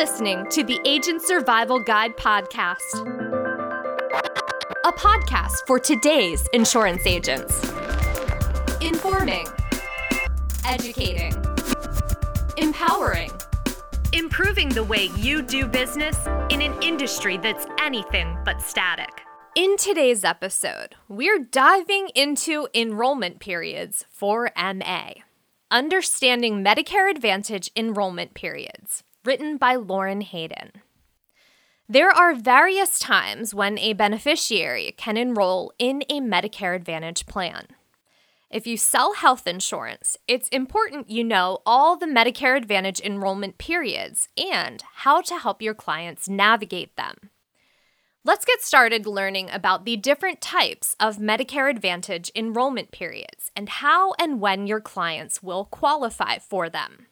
listening to the Agent Survival Guide podcast, a podcast for today's insurance agents. Informing, educating, empowering, improving the way you do business in an industry that's anything but static. In today's episode, we're diving into enrollment periods for MA. Understanding Medicare Advantage Enrollment Periods written by Lauren Hayden. There are various times when a beneficiary can enroll in a Medicare Advantage plan. If you sell health insurance, it's important you know all the Medicare Advantage enrollment periods and how to help your clients navigate them. Let's get started learning about the different types of Medicare Advantage enrollment periods and how and when your clients will qualify for them.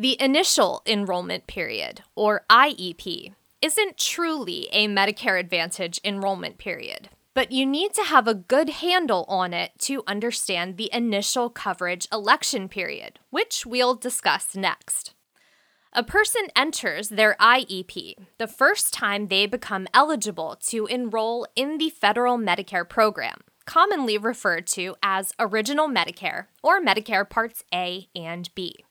The initial enrollment period, or IEP, isn't truly a Medicare Advantage enrollment period, but you need to have a good handle on it to understand the initial coverage election period, which we'll discuss next. A person enters their IEP the first time they become eligible to enroll in the federal Medicare program, commonly referred to as Original Medicare or Medicare Parts A and B.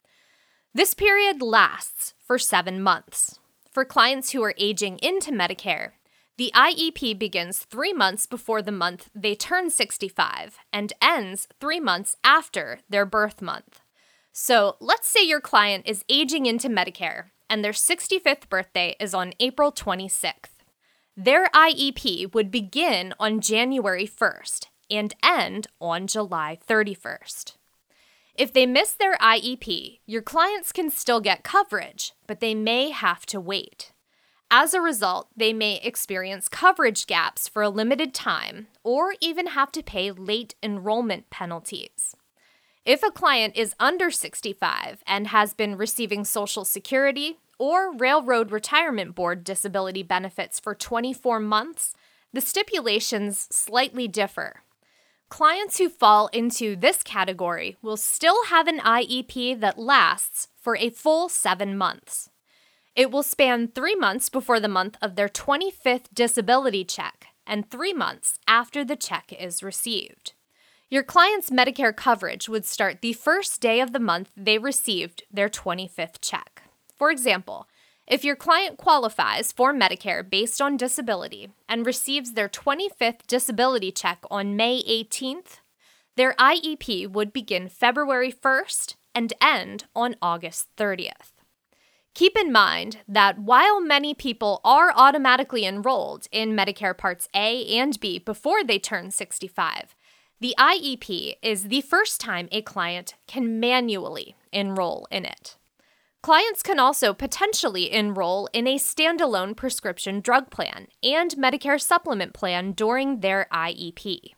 This period lasts for seven months. For clients who are aging into Medicare, the IEP begins three months before the month they turn 65 and ends three months after their birth month. So let's say your client is aging into Medicare and their 65th birthday is on April 26th. Their IEP would begin on January 1st and end on July 31st. If they miss their IEP, your clients can still get coverage, but they may have to wait. As a result, they may experience coverage gaps for a limited time or even have to pay late enrollment penalties. If a client is under 65 and has been receiving Social Security or Railroad Retirement Board disability benefits for 24 months, the stipulations slightly differ. Clients who fall into this category will still have an IEP that lasts for a full seven months. It will span three months before the month of their 25th disability check and three months after the check is received. Your client's Medicare coverage would start the first day of the month they received their 25th check. For example, if your client qualifies for Medicare based on disability and receives their 25th disability check on May 18th, their IEP would begin February 1st and end on August 30th. Keep in mind that while many people are automatically enrolled in Medicare Parts A and B before they turn 65, the IEP is the first time a client can manually enroll in it. Clients can also potentially enroll in a standalone prescription drug plan and Medicare supplement plan during their IEP.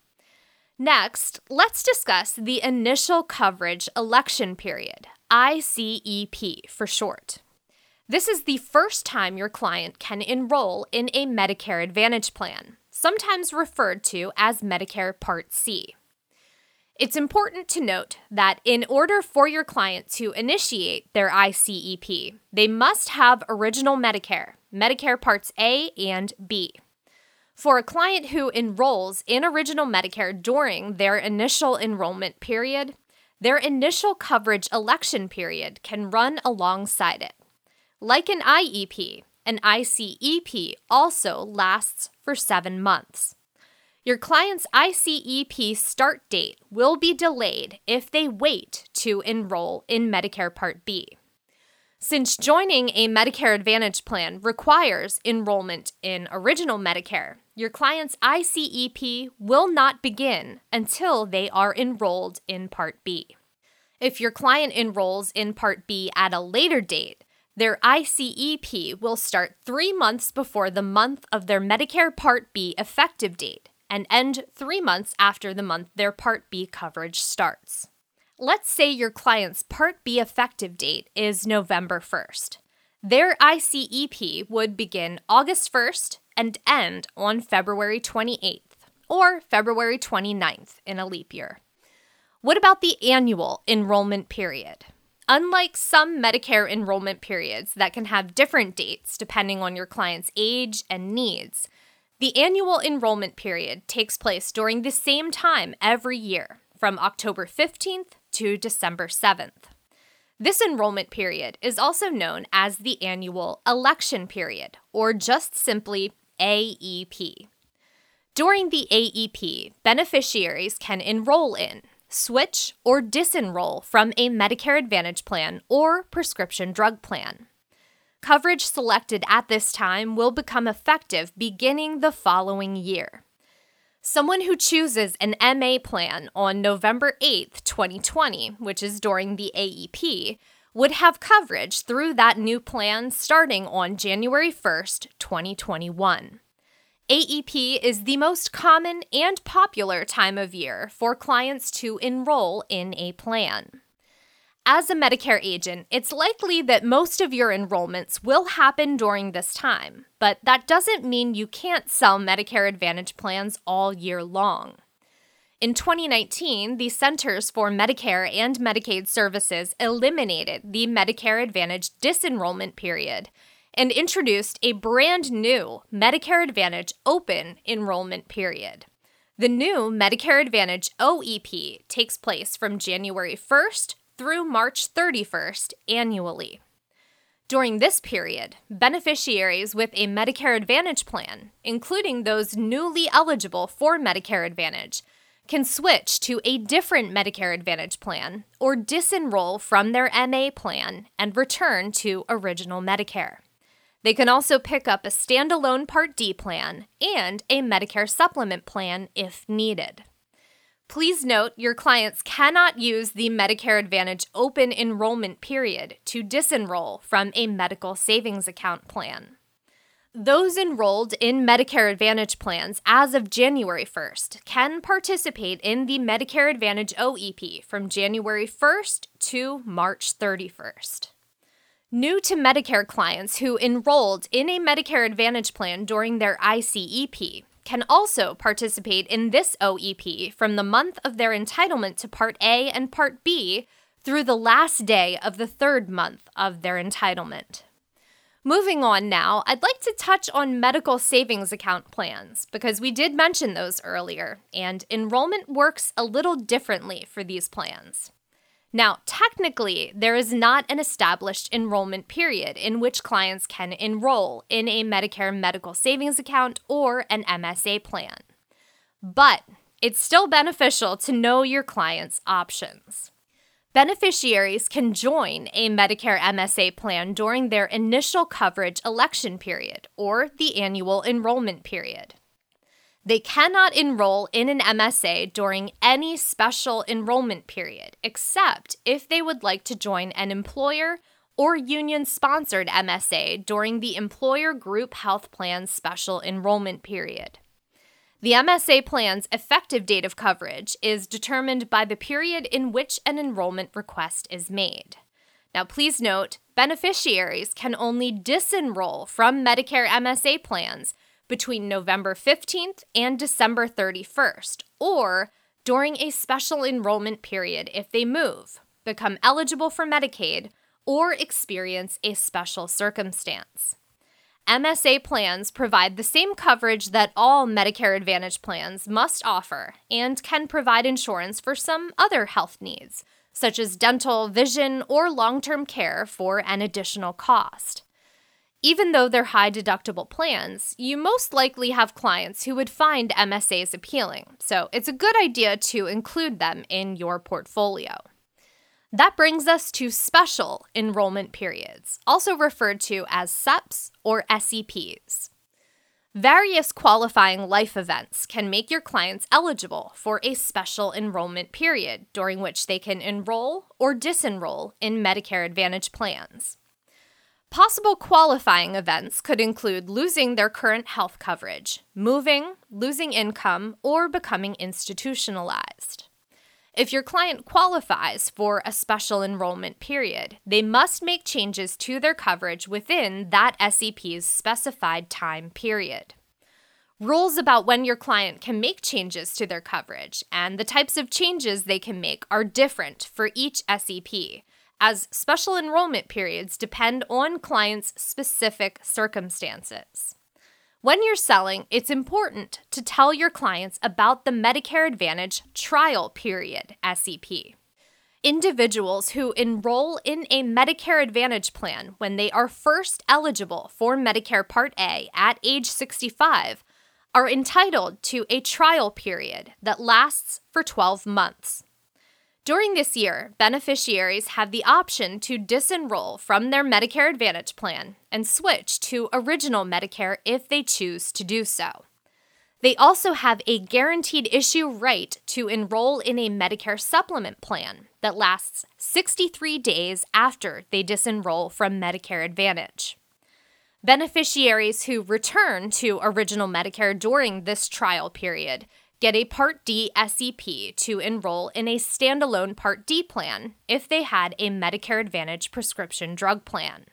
Next, let's discuss the Initial Coverage Election Period, ICEP for short. This is the first time your client can enroll in a Medicare Advantage plan, sometimes referred to as Medicare Part C. It's important to note that in order for your client to initiate their ICEP, they must have original Medicare, Medicare Parts A and B. For a client who enrolls in original Medicare during their initial enrollment period, their initial coverage election period can run alongside it. Like an IEP, an ICEP also lasts for seven months. Your client's ICEP start date will be delayed if they wait to enroll in Medicare Part B. Since joining a Medicare Advantage plan requires enrollment in Original Medicare, your client's ICEP will not begin until they are enrolled in Part B. If your client enrolls in Part B at a later date, their ICEP will start three months before the month of their Medicare Part B effective date and end three months after the month their Part B coverage starts. Let's say your client's Part B effective date is November 1st. Their ICEP would begin August 1st and end on February 28th or February 29th in a leap year. What about the annual enrollment period? Unlike some Medicare enrollment periods that can have different dates depending on your client's age and needs, the annual enrollment period takes place during the same time every year, from October 15th to December 7th. This enrollment period is also known as the annual election period, or just simply AEP. During the AEP, beneficiaries can enroll in, switch, or disenroll from a Medicare Advantage plan or prescription drug plan. Coverage selected at this time will become effective beginning the following year. Someone who chooses an MA plan on November 8th, 2020, which is during the AEP, would have coverage through that new plan starting on January 1st, 2021. AEP is the most common and popular time of year for clients to enroll in a plan. As a Medicare agent, it's likely that most of your enrollments will happen during this time, but that doesn't mean you can't sell Medicare Advantage plans all year long. In 2019, the Centers for Medicare and Medicaid Services eliminated the Medicare Advantage disenrollment period and introduced a brand new Medicare Advantage open enrollment period. The new Medicare Advantage OEP takes place from January 1st through March 31st annually. During this period, beneficiaries with a Medicare Advantage plan, including those newly eligible for Medicare Advantage, can switch to a different Medicare Advantage plan or disenroll from their MA plan and return to original Medicare. They can also pick up a standalone Part D plan and a Medicare supplement plan if needed. Please note your clients cannot use the Medicare Advantage open enrollment period to disenroll from a medical savings account plan. Those enrolled in Medicare Advantage plans as of January 1st can participate in the Medicare Advantage OEP from January 1st to March 31st. New to Medicare clients who enrolled in a Medicare Advantage plan during their ICEP can also participate in this OEP from the month of their entitlement to Part A and Part B through the last day of the third month of their entitlement. Moving on now, I'd like to touch on medical savings account plans because we did mention those earlier, and enrollment works a little differently for these plans. Now, technically, there is not an established enrollment period in which clients can enroll in a Medicare medical savings account or an MSA plan. But it's still beneficial to know your client's options. Beneficiaries can join a Medicare MSA plan during their initial coverage election period or the annual enrollment period. They cannot enroll in an MSA during any special enrollment period, except if they would like to join an employer or union sponsored MSA during the employer group health plan special enrollment period. The MSA plan's effective date of coverage is determined by the period in which an enrollment request is made. Now, please note, beneficiaries can only disenroll from Medicare MSA plans between November 15th and December 31st, or during a special enrollment period if they move, become eligible for Medicaid, or experience a special circumstance. MSA plans provide the same coverage that all Medicare Advantage plans must offer and can provide insurance for some other health needs, such as dental, vision, or long term care for an additional cost. Even though they're high deductible plans, you most likely have clients who would find MSAs appealing, so it's a good idea to include them in your portfolio. That brings us to special enrollment periods, also referred to as SEPs or SEPs. Various qualifying life events can make your clients eligible for a special enrollment period during which they can enroll or disenroll in Medicare Advantage plans. Possible qualifying events could include losing their current health coverage, moving, losing income, or becoming institutionalized. If your client qualifies for a special enrollment period, they must make changes to their coverage within that SEP's specified time period. Rules about when your client can make changes to their coverage and the types of changes they can make are different for each SEP, as special enrollment periods depend on clients' specific circumstances. When you're selling, it's important to tell your clients about the Medicare Advantage Trial Period, SEP. Individuals who enroll in a Medicare Advantage plan when they are first eligible for Medicare Part A at age 65 are entitled to a trial period that lasts for 12 months. During this year, beneficiaries have the option to disenroll from their Medicare Advantage plan and switch to Original Medicare if they choose to do so. They also have a guaranteed issue right to enroll in a Medicare supplement plan that lasts 63 days after they disenroll from Medicare Advantage. Beneficiaries who return to Original Medicare during this trial period get a Part D SEP to enroll in a standalone Part D plan if they had a Medicare Advantage prescription drug plan.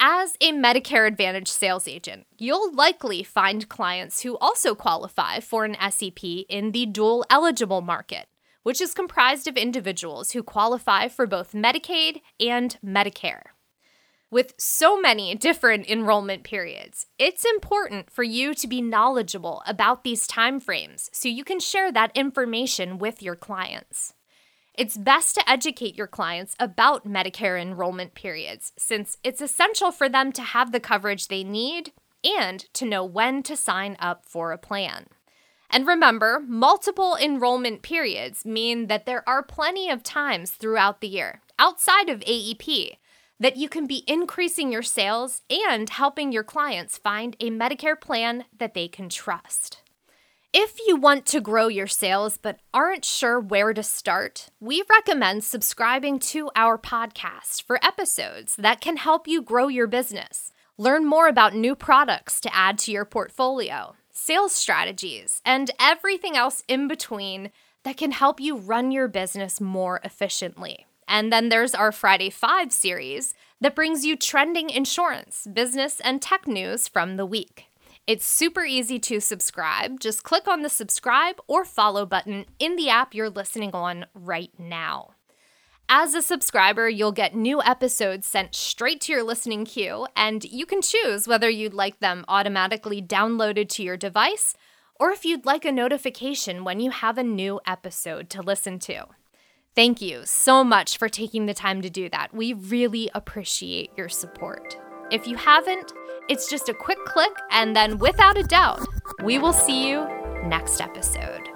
As a Medicare Advantage sales agent, you'll likely find clients who also qualify for an SEP in the dual eligible market, which is comprised of individuals who qualify for both Medicaid and Medicare. With so many different enrollment periods, it's important for you to be knowledgeable about these timeframes so you can share that information with your clients. It's best to educate your clients about Medicare enrollment periods since it's essential for them to have the coverage they need and to know when to sign up for a plan. And remember, multiple enrollment periods mean that there are plenty of times throughout the year, outside of AEP, that you can be increasing your sales and helping your clients find a Medicare plan that they can trust. If you want to grow your sales but aren't sure where to start, we recommend subscribing to our podcast for episodes that can help you grow your business. Learn more about new products to add to your portfolio, sales strategies, and everything else in between that can help you run your business more efficiently. And then there's our Friday 5 series that brings you trending insurance, business, and tech news from the week. It's super easy to subscribe. Just click on the subscribe or follow button in the app you're listening on right now. As a subscriber, you'll get new episodes sent straight to your listening queue, and you can choose whether you'd like them automatically downloaded to your device or if you'd like a notification when you have a new episode to listen to. Thank you so much for taking the time to do that. We really appreciate your support. If you haven't, it's just a quick click, and then without a doubt, we will see you next episode.